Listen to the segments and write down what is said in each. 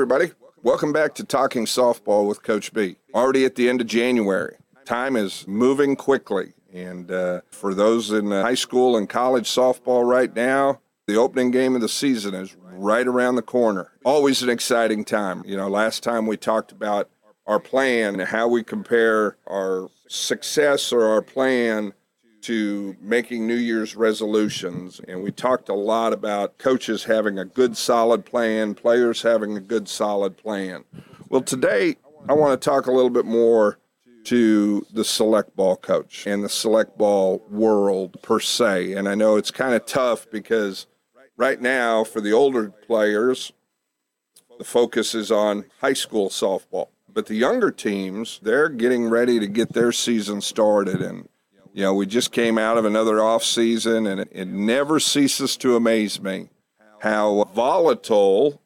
everybody. Welcome back to Talking Softball with Coach B. Already at the end of January. Time is moving quickly. And uh, for those in uh, high school and college softball right now, the opening game of the season is right around the corner. Always an exciting time. You know, last time we talked about our plan, and how we compare our success or our plan to making New Year's resolutions. And we talked a lot about coaches having a good, solid plan, players having a good, solid plan. Well, today I want to talk a little bit more to the select ball coach and the select ball world per se. And I know it's kind of tough because right now, for the older players, the focus is on high school softball. But the younger teams, they're getting ready to get their season started. And, you know, we just came out of another off season, and it, it never ceases to amaze me how volatile,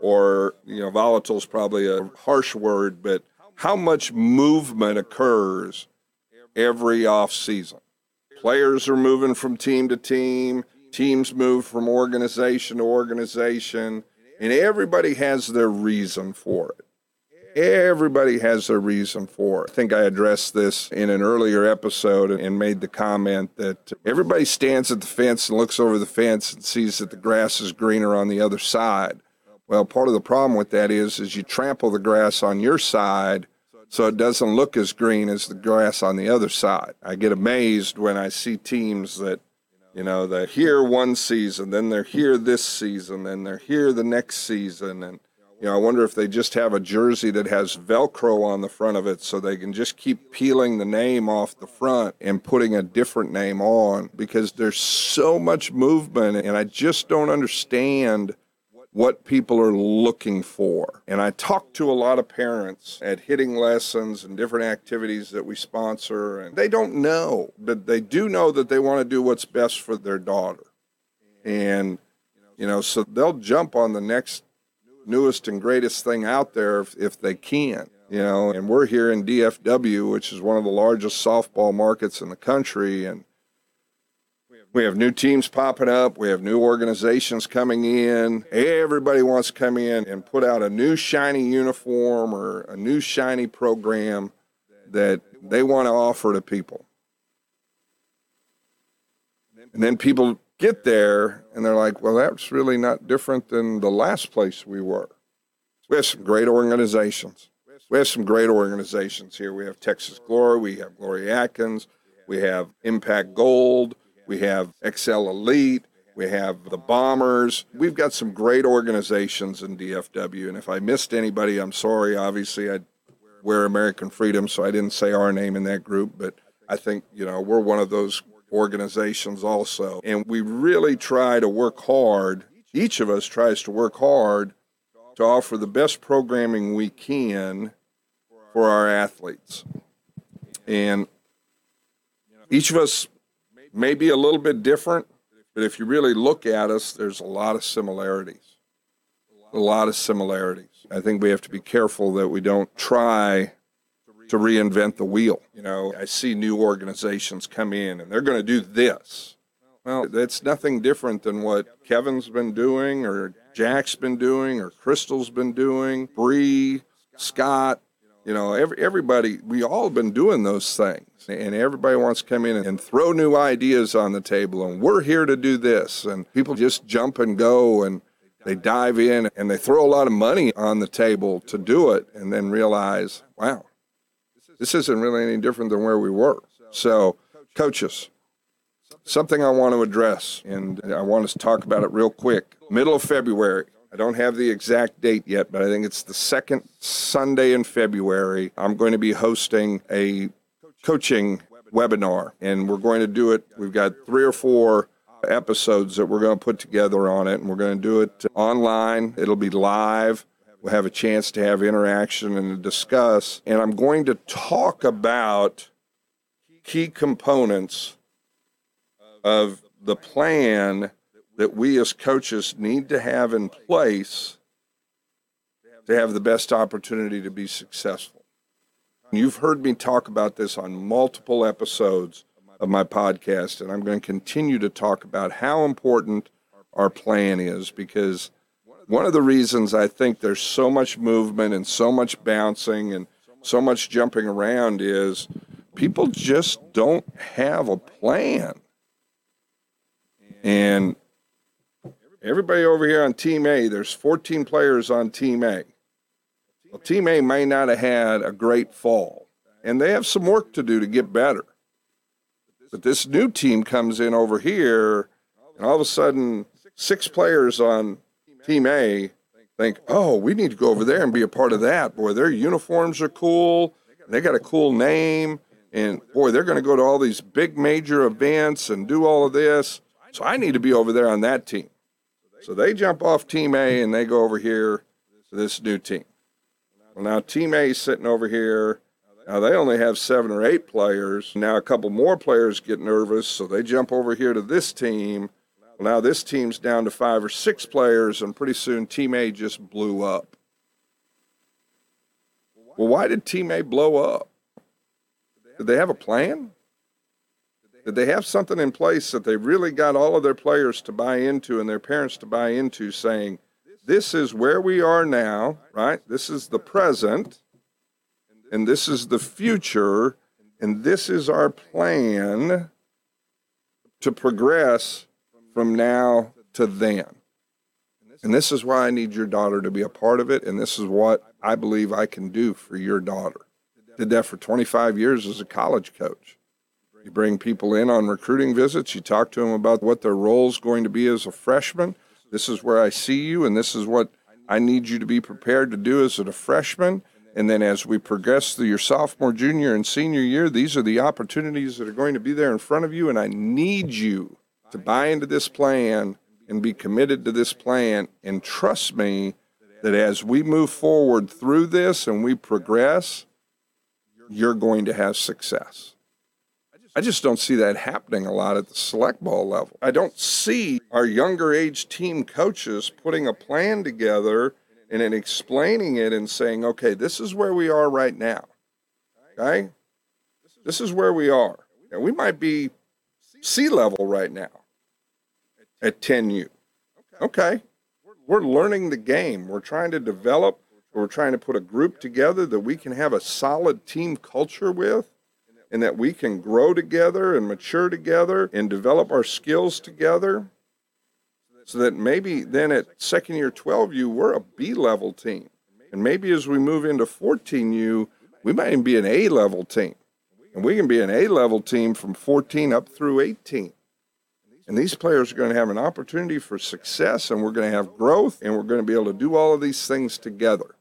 or, you know, volatile is probably a harsh word, but how much movement occurs every off season. Players are moving from team to team, teams move from organization to organization, and everybody has their reason for it. Everybody has a reason for it. I think I addressed this in an earlier episode and made the comment that everybody stands at the fence and looks over the fence and sees that the grass is greener on the other side. Well, part of the problem with that is is you trample the grass on your side so it doesn't look as green as the grass on the other side. I get amazed when I see teams that you know, they're here one season, then they're here this season, then they're here the next season and you know, I wonder if they just have a jersey that has Velcro on the front of it so they can just keep peeling the name off the front and putting a different name on because there's so much movement and I just don't understand what people are looking for. And I talk to a lot of parents at hitting lessons and different activities that we sponsor, and they don't know, but they do know that they want to do what's best for their daughter. And, you know, so they'll jump on the next newest and greatest thing out there if, if they can. You know, and we're here in DFW, which is one of the largest softball markets in the country, and we have new teams popping up. We have new organizations coming in. Everybody wants to come in and put out a new shiny uniform or a new shiny program that they want to offer to people. And then people get there and they're like, well, that's really not different than the last place we were. We have some great organizations. We have some great organizations here. We have Texas Glory, we have Glory Atkins, we have Impact Gold. We have Excel Elite. We have the Bombers. We've got some great organizations in DFW. And if I missed anybody, I'm sorry. Obviously, I wear American Freedom, so I didn't say our name in that group. But I think, you know, we're one of those organizations also. And we really try to work hard. Each of us tries to work hard to offer the best programming we can for our athletes. And each of us may be a little bit different, but if you really look at us, there's a lot of similarities. A lot of similarities. I think we have to be careful that we don't try to reinvent the wheel. You know, I see new organizations come in and they're going to do this. Well, that's nothing different than what Kevin's been doing or Jack's been doing or Crystal's been doing, Bree, Scott, you know, every, everybody, we all have been doing those things. And everybody wants to come in and throw new ideas on the table. And we're here to do this. And people just jump and go and they dive in and they throw a lot of money on the table to do it and then realize, wow, this isn't really any different than where we were. So, coaches, something I want to address, and I want us to talk about it real quick. Middle of February, I don't have the exact date yet, but I think it's the second Sunday in February. I'm going to be hosting a coaching webinar, and we're going to do it. We've got three or four episodes that we're going to put together on it, and we're going to do it online. It'll be live. We'll have a chance to have interaction and to discuss. And I'm going to talk about key components of the plan that we as coaches need to have in place to have the best opportunity to be successful. You've heard me talk about this on multiple episodes of my podcast, and I'm going to continue to talk about how important our plan is because one of the reasons I think there's so much movement and so much bouncing and so much jumping around is people just don't have a plan. And everybody over here on Team A, there's 14 players on Team A. Well, Team A may not have had a great fall, and they have some work to do to get better. But this new team comes in over here, and all of a sudden, six players on Team A think, oh, we need to go over there and be a part of that. Boy, their uniforms are cool. They got a cool name. And boy, they're going to go to all these big major events and do all of this. So I need to be over there on that team. So they jump off Team A and they go over here to this new team. Well, now Team A is sitting over here. Now they only have seven or eight players. Now a couple more players get nervous, so they jump over here to this team. Now this team's down to five or six players, and pretty soon Team A just blew up. Well, why did Team A blow up? Did they have a plan? Did they have something in place that they really got all of their players to buy into and their parents to buy into, saying, This is where we are now, right? This is the present, and this is the future, and this is our plan to progress from now to then. And this is why I need your daughter to be a part of it, and this is what I believe I can do for your daughter. Did that for 25 years as a college coach. You bring people in on recruiting visits, you talk to them about what their role is going to be as a freshman. This is where I see you, and this is what I need you to be prepared to do as a freshman. And then as we progress through your sophomore, junior, and senior year, these are the opportunities that are going to be there in front of you, and I need you to buy into this plan and be committed to this plan. And trust me that as we move forward through this and we progress, you're going to have success. I just don't see that happening a lot at the select ball level. I don't see our younger age team coaches putting a plan together and then explaining it and saying, okay, this is where we are right now. Okay? This is where we are. And we might be C level right now at 10U. Okay. We're learning the game. We're trying to develop, we're trying to put a group together that we can have a solid team culture with and that we can grow together and mature together and develop our skills together so that maybe then at second year 12U, we're a B level team. And maybe as we move into 14U, we might even be an A level team. And we can be an A level team from 14 up through 18. And these players are going to have an opportunity for success, and we're going to have growth, and we're going to be able to do all of these things together.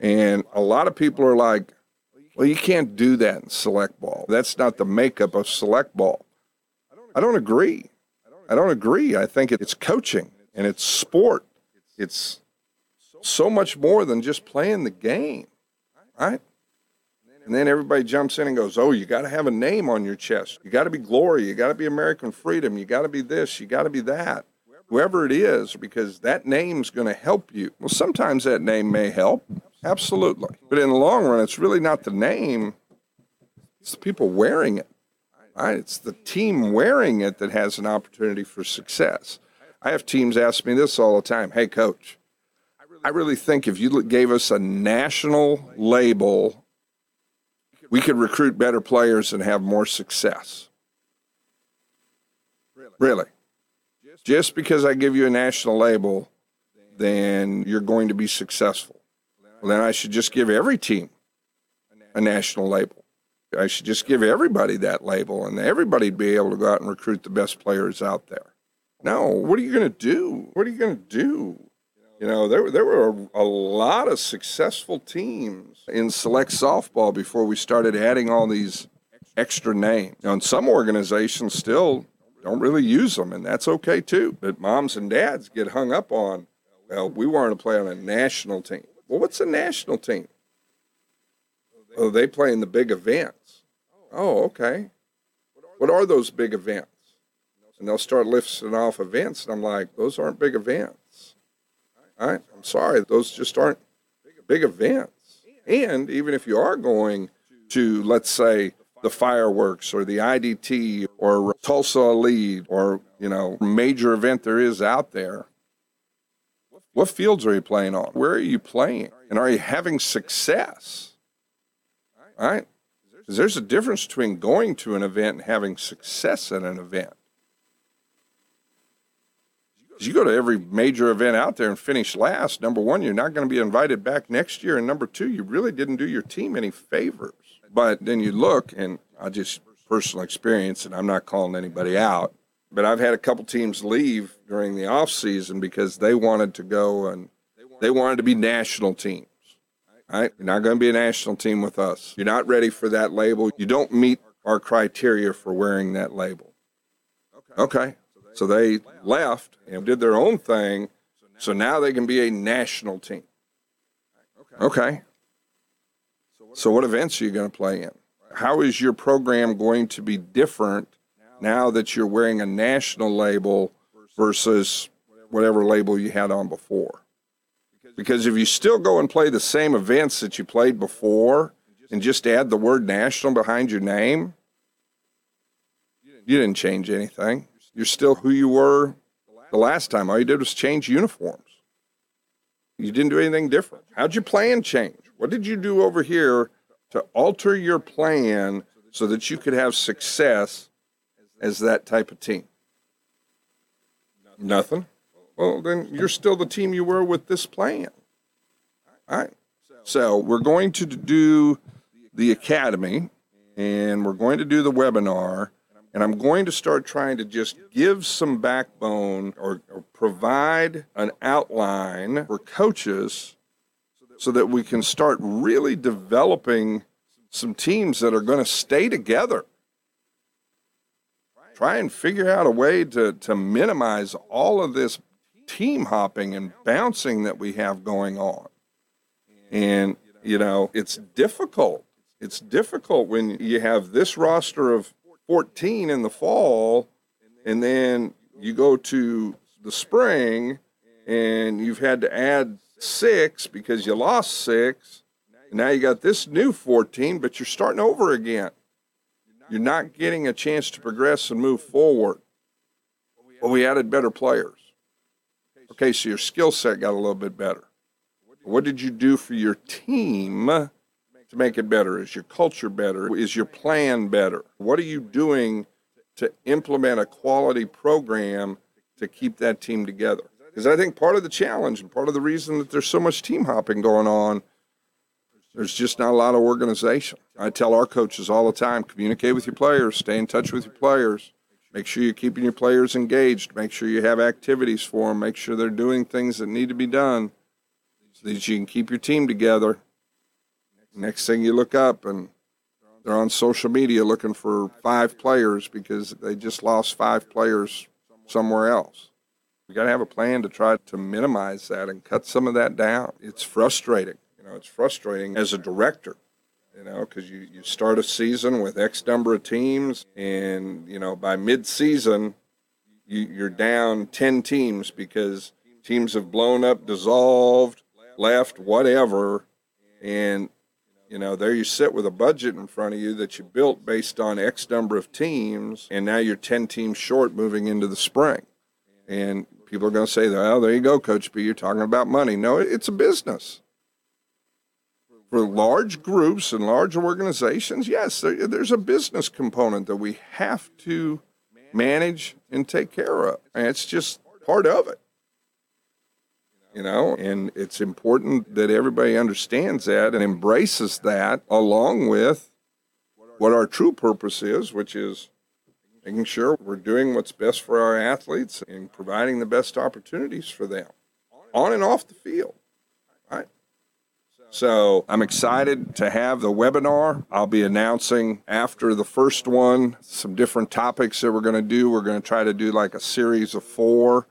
And a lot of people are like, well, you can't do that in select ball. That's not the makeup of select ball. I don't agree. I don't agree. I think it's coaching and it's sport. It's so much more than just playing the game, right? And then everybody jumps in and goes, Oh, you got to have a name on your chest. You got to be glory. You got to be American freedom. You got to be this. You got to be that. Whoever it is, because that name's going to help you. Well, sometimes that name may help. Absolutely. But in the long run, it's really not the name, it's the people wearing it. Right? It's the team wearing it that has an opportunity for success. I have teams ask me this all the time Hey, coach, I really think if you gave us a national label we could recruit better players and have more success. Really. Just because I give you a national label, then you're going to be successful. Well, then I should just give every team a national label. I should just give everybody that label, and everybody'd be able to go out and recruit the best players out there. No, what are you going to do? What are you going to do? You know, there, there were a, a, lot of successful teams in select softball before we started adding all these extra names. And some organizations still don't really use them, and that's okay too. But moms and dads get hung up on, well, we want to play on a national team. Well, what's a national team? Oh, they play in the big events. Oh, okay. What are those big events? And they'll start listing off events, and I'm like, those aren't big events. I, I'm sorry, those just aren't big events. And even if you are going to, let's say, the fireworks or the IDT or Tulsa Lead or, you know, major event there is out there, What fields are you playing on? Where are you playing? And are you having success? All right? Because there's a difference between going to an event and having success at an event. You go to every major event out there and finish last. Number one, you're not going to be invited back next year. And number two, you really didn't do your team any favors. But then you look, and I just personal experience, and I'm not calling anybody out, but I've had a couple teams leave during the off season because they wanted to go and they wanted to be national teams. Right? You're not going to be a national team with us. You're not ready for that label. You don't meet our criteria for wearing that label. Okay. So they left and did their own thing. So now they can be a national team. Okay. So what events are you going to play in? How is your program going to be different now that you're wearing a national label versus whatever label you had on before? Because if you still go and play the same events that you played before and just add the word national behind your name, you didn't change anything. You're still who you were the last time. All you did was change uniforms. You didn't do anything different. How'd your plan change? What did you do over here to alter your plan so that you could have success as that type of team? Nothing. Well, then you're still the team you were with this plan. All right. So we're going to do the academy and we're going to do the webinar and I'm going to start trying to just give some backbone or, or, provide an outline for coaches so that we can start really developing some teams that are going to stay together. Try and figure out a way to, to minimize all of this team hopping and bouncing that we have going on. And, you know, it's difficult. It's difficult when you have this roster of 14 in the fall, and then you go to the spring and you've had to add six because you lost six. And now you got this new 14, but you're starting over again. You're not getting a chance to progress and move forward. Well, we added better players. Okay, so your skill set got a little bit better. What did you do for your team to make it better? Is your culture better? Is your plan better? What are you doing to implement a quality program to keep that team together? Because I think part of the challenge and part of the reason that there's so much team hopping going on, there's just not a lot of organization. I tell our coaches all the time communicate with your players, stay in touch with your players. Make sure you're keeping your players engaged. Make sure you have activities for them. Make sure they're doing things that need to be done so that you can keep your team together Next thing you look up and they're on social media looking for five players because they just lost five players somewhere else. You got to have a plan to try to minimize that and cut some of that down. It's frustrating. You know, it's frustrating as a director, you know, because you, you start a season with X number of teams, and, you know, by mid season, you, you're down 10 teams because teams have blown up, dissolved, left, whatever. And you know, there you sit with a budget in front of you that you built based on X number of teams, and now you're 10 teams short moving into the spring. And people are going to say, oh, there you go, Coach B, you're talking about money. No, it's a business. For large groups and large organizations, yes, there, there's a business component that we have to manage and take care of. And it's just part of it you know, and it's important that everybody understands that and embraces that along with what our true purpose is, which is making sure we're doing what's best for our athletes and providing the best opportunities for them on and off the field. Right? So I'm excited to have the webinar. I'll be announcing after the first one some different topics that we're going to do. We're going to try to do like a series of four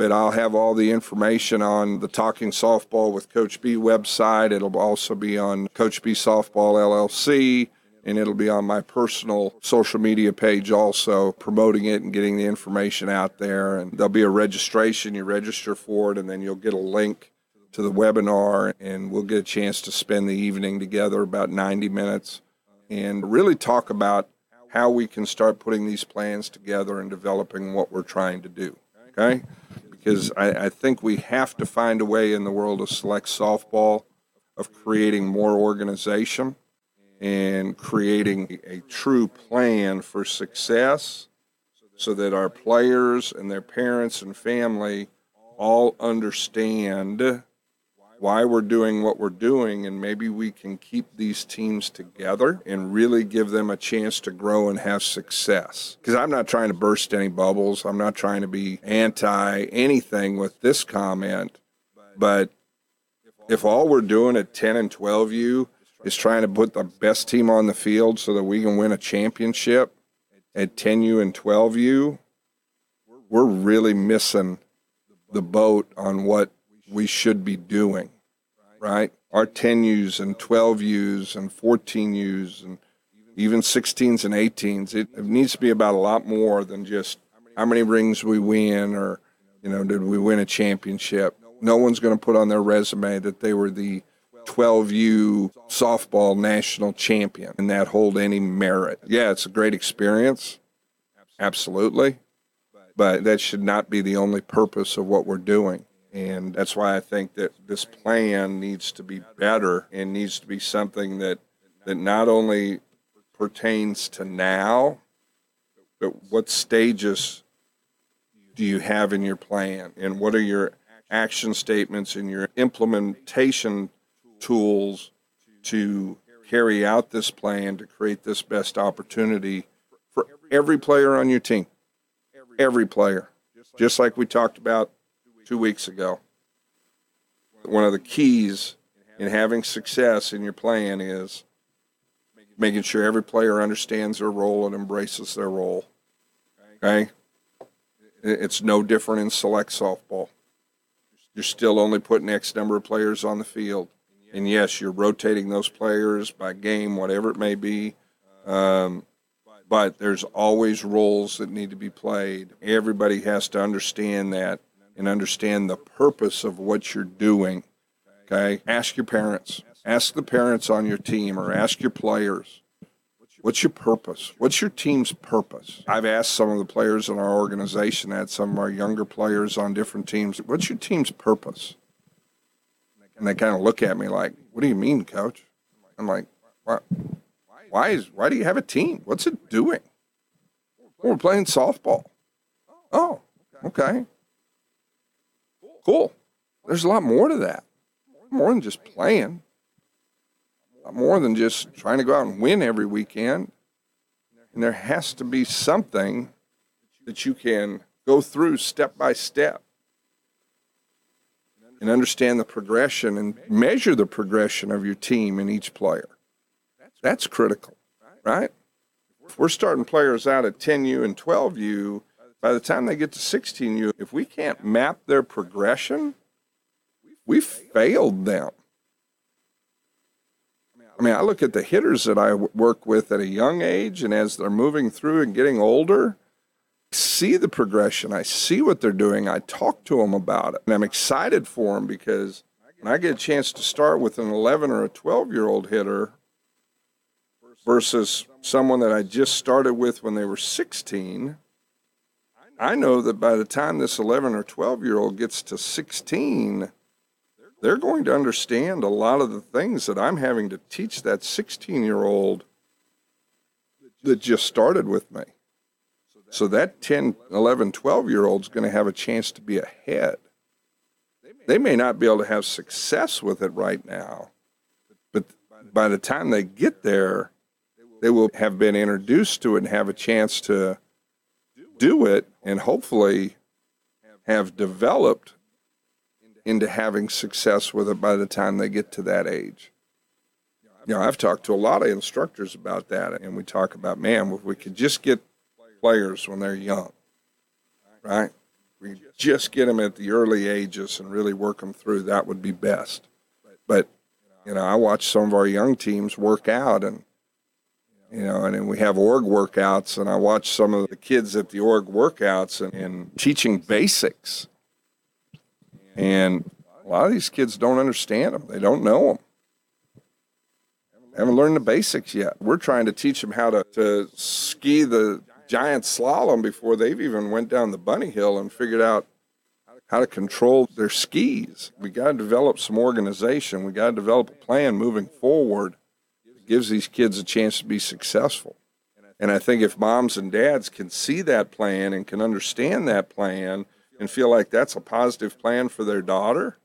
but I'll have all the information on the Talking Softball with Coach B website. It'll also be on Coach B Softball LLC, and it'll be on my personal social media page also, promoting it and getting the information out there. And there'll be a registration. You register for it, and then you'll get a link to the webinar, and we'll get a chance to spend the evening together, about 90 minutes, and really talk about how we can start putting these plans together and developing what we're trying to do. Okay? Because I, I think we have to find a way in the world of select softball of creating more organization and creating a true plan for success so that our players and their parents and family all understand why we're doing what we're doing and maybe we can keep these teams together and really give them a chance to grow and have success. Because I'm not trying to burst any bubbles. I'm not trying to be anti anything with this comment. But if all we're doing at 10 and 12U is trying to put the best team on the field so that we can win a championship at 10U and 12U, we're really missing the boat on what we should be doing, right? Our 10Us and 12Us and 14Us and even 16s and 18s, it, it needs to be about a lot more than just how many rings we win or, you know, did we win a championship. No one's going to put on their resume that they were the 12U softball national champion and that hold any merit. Yeah, it's a great experience. Absolutely. But that should not be the only purpose of what we're doing. And that's why I think that this plan needs to be better and needs to be something that, that not only pertains to now, but what stages do you have in your plan? And what are your action statements and your implementation tools to carry out this plan to create this best opportunity for every player on your team. Every player. Just like we talked about two weeks ago. One of the keys in having success in your plan is making sure every player understands their role and embraces their role. Okay? It's no different in select softball. You're still only putting X number of players on the field. And yes, you're rotating those players by game, whatever it may be. Um, but there's always roles that need to be played. Everybody has to understand that and understand the purpose of what you're doing. Okay? Ask your parents. Ask the parents on your team or ask your players. What's your purpose? What's your team's purpose? I've asked some of the players in our organization, that some of our younger players on different teams, what's your team's purpose? And they kind of look at me like, "What do you mean, coach?" I'm like, "Why? Why is why do you have a team? What's it doing?" We're playing softball. Oh, okay, cool. There's a lot more to that. More than just playing. More than just trying to go out and win every weekend. And there has to be something that you can go through step by step and understand the progression and measure the progression of your team and each player. That's critical, right? If we're starting players out at 10U and 12U, by the time they get to 16U, if we can't map their progression, we failed them. I mean, I look at the hitters that I work with at a young age, and as they're moving through and getting older, I see the progression. I see what they're doing. I talk to them about it. And I'm excited for them because when I get a chance to start with an 11 or a 12 year old hitter versus someone that I just started with when they were 16, I know that by the time this 11 or 12 year old gets to 16, they're going to understand a lot of the things that I'm having to teach that 16 year old that just started with me. So that 10, 11, 12 year old is going to have a chance to be ahead. They may not be able to have success with it right now, but by the time they get there, they will have been introduced to it and have a chance to do it and hopefully have developed into having success with it by the time they get to that age. You know, I've talked to a lot of instructors about that, and we talk about, man, if we could just get players when they're young, right? We just get them at the early ages and really work them through. That would be best. But you know, I watch some of our young teams work out, and you know, and we have org workouts, and I watch some of the kids at the org workouts and, and teaching basics. And a lot of these kids don't understand them; they don't know them haven't learned the basics yet. We're trying to teach them how to, to ski the giant slalom before they've even went down the bunny hill and figured out how to control their skis. We got to develop some organization. We got to develop a plan moving forward gives these kids a chance to be successful. And I think if moms and dads can see that plan and can understand that plan and feel like that's a positive plan for their daughter,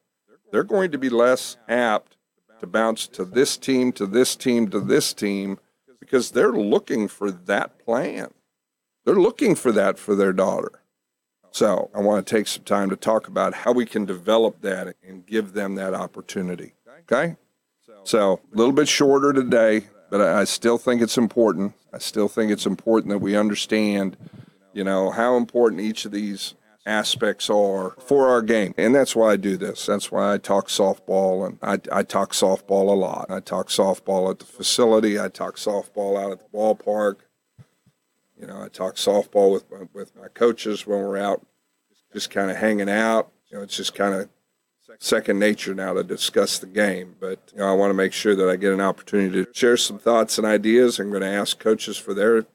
they're going to be less apt to bounce to this team, to this team, to this team, because they're looking for that plan. They're looking for that for their daughter. So I want to take some time to talk about how we can develop that and give them that opportunity. Okay? So a little bit shorter today, but I still think it's important. I still think it's important that we understand, you know, how important each of these aspects are for our game. And that's why I do this. That's why I talk softball and I, I talk softball a lot. I talk softball at the facility. I talk softball out at the ballpark. You know, I talk softball with my, with my coaches when we're out just kind of hanging out. You know, it's just kind of second nature now to discuss the game. But you know, I want to make sure that I get an opportunity to share some thoughts and ideas. I'm going to ask coaches for their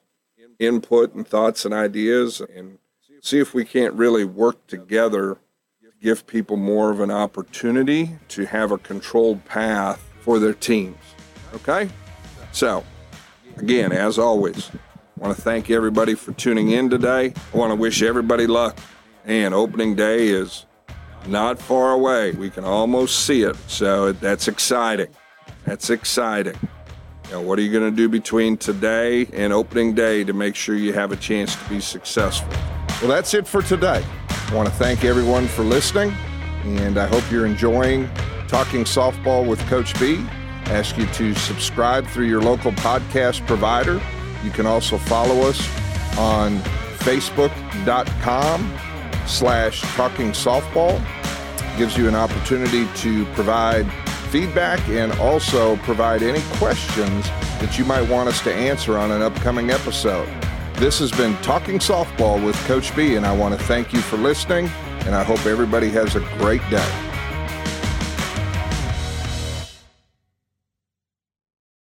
input and thoughts and ideas and see if we can't really work together to give people more of an opportunity to have a controlled path for their teams. Okay? So, again, as always, I want to thank everybody for tuning in today. I want to wish everybody luck. And opening day is not far away. We can almost see it. So that's exciting. That's exciting. Know, what are you going to do between today and opening day to make sure you have a chance to be successful? Well, that's it for today. I want to thank everyone for listening, and I hope you're enjoying Talking Softball with Coach B. I ask you to subscribe through your local podcast provider. You can also follow us on facebook.com slash talking softball. Gives you an opportunity to provide feedback and also provide any questions that you might want us to answer on an upcoming episode. This has been Talking Softball with Coach B, and I want to thank you for listening, and I hope everybody has a great day.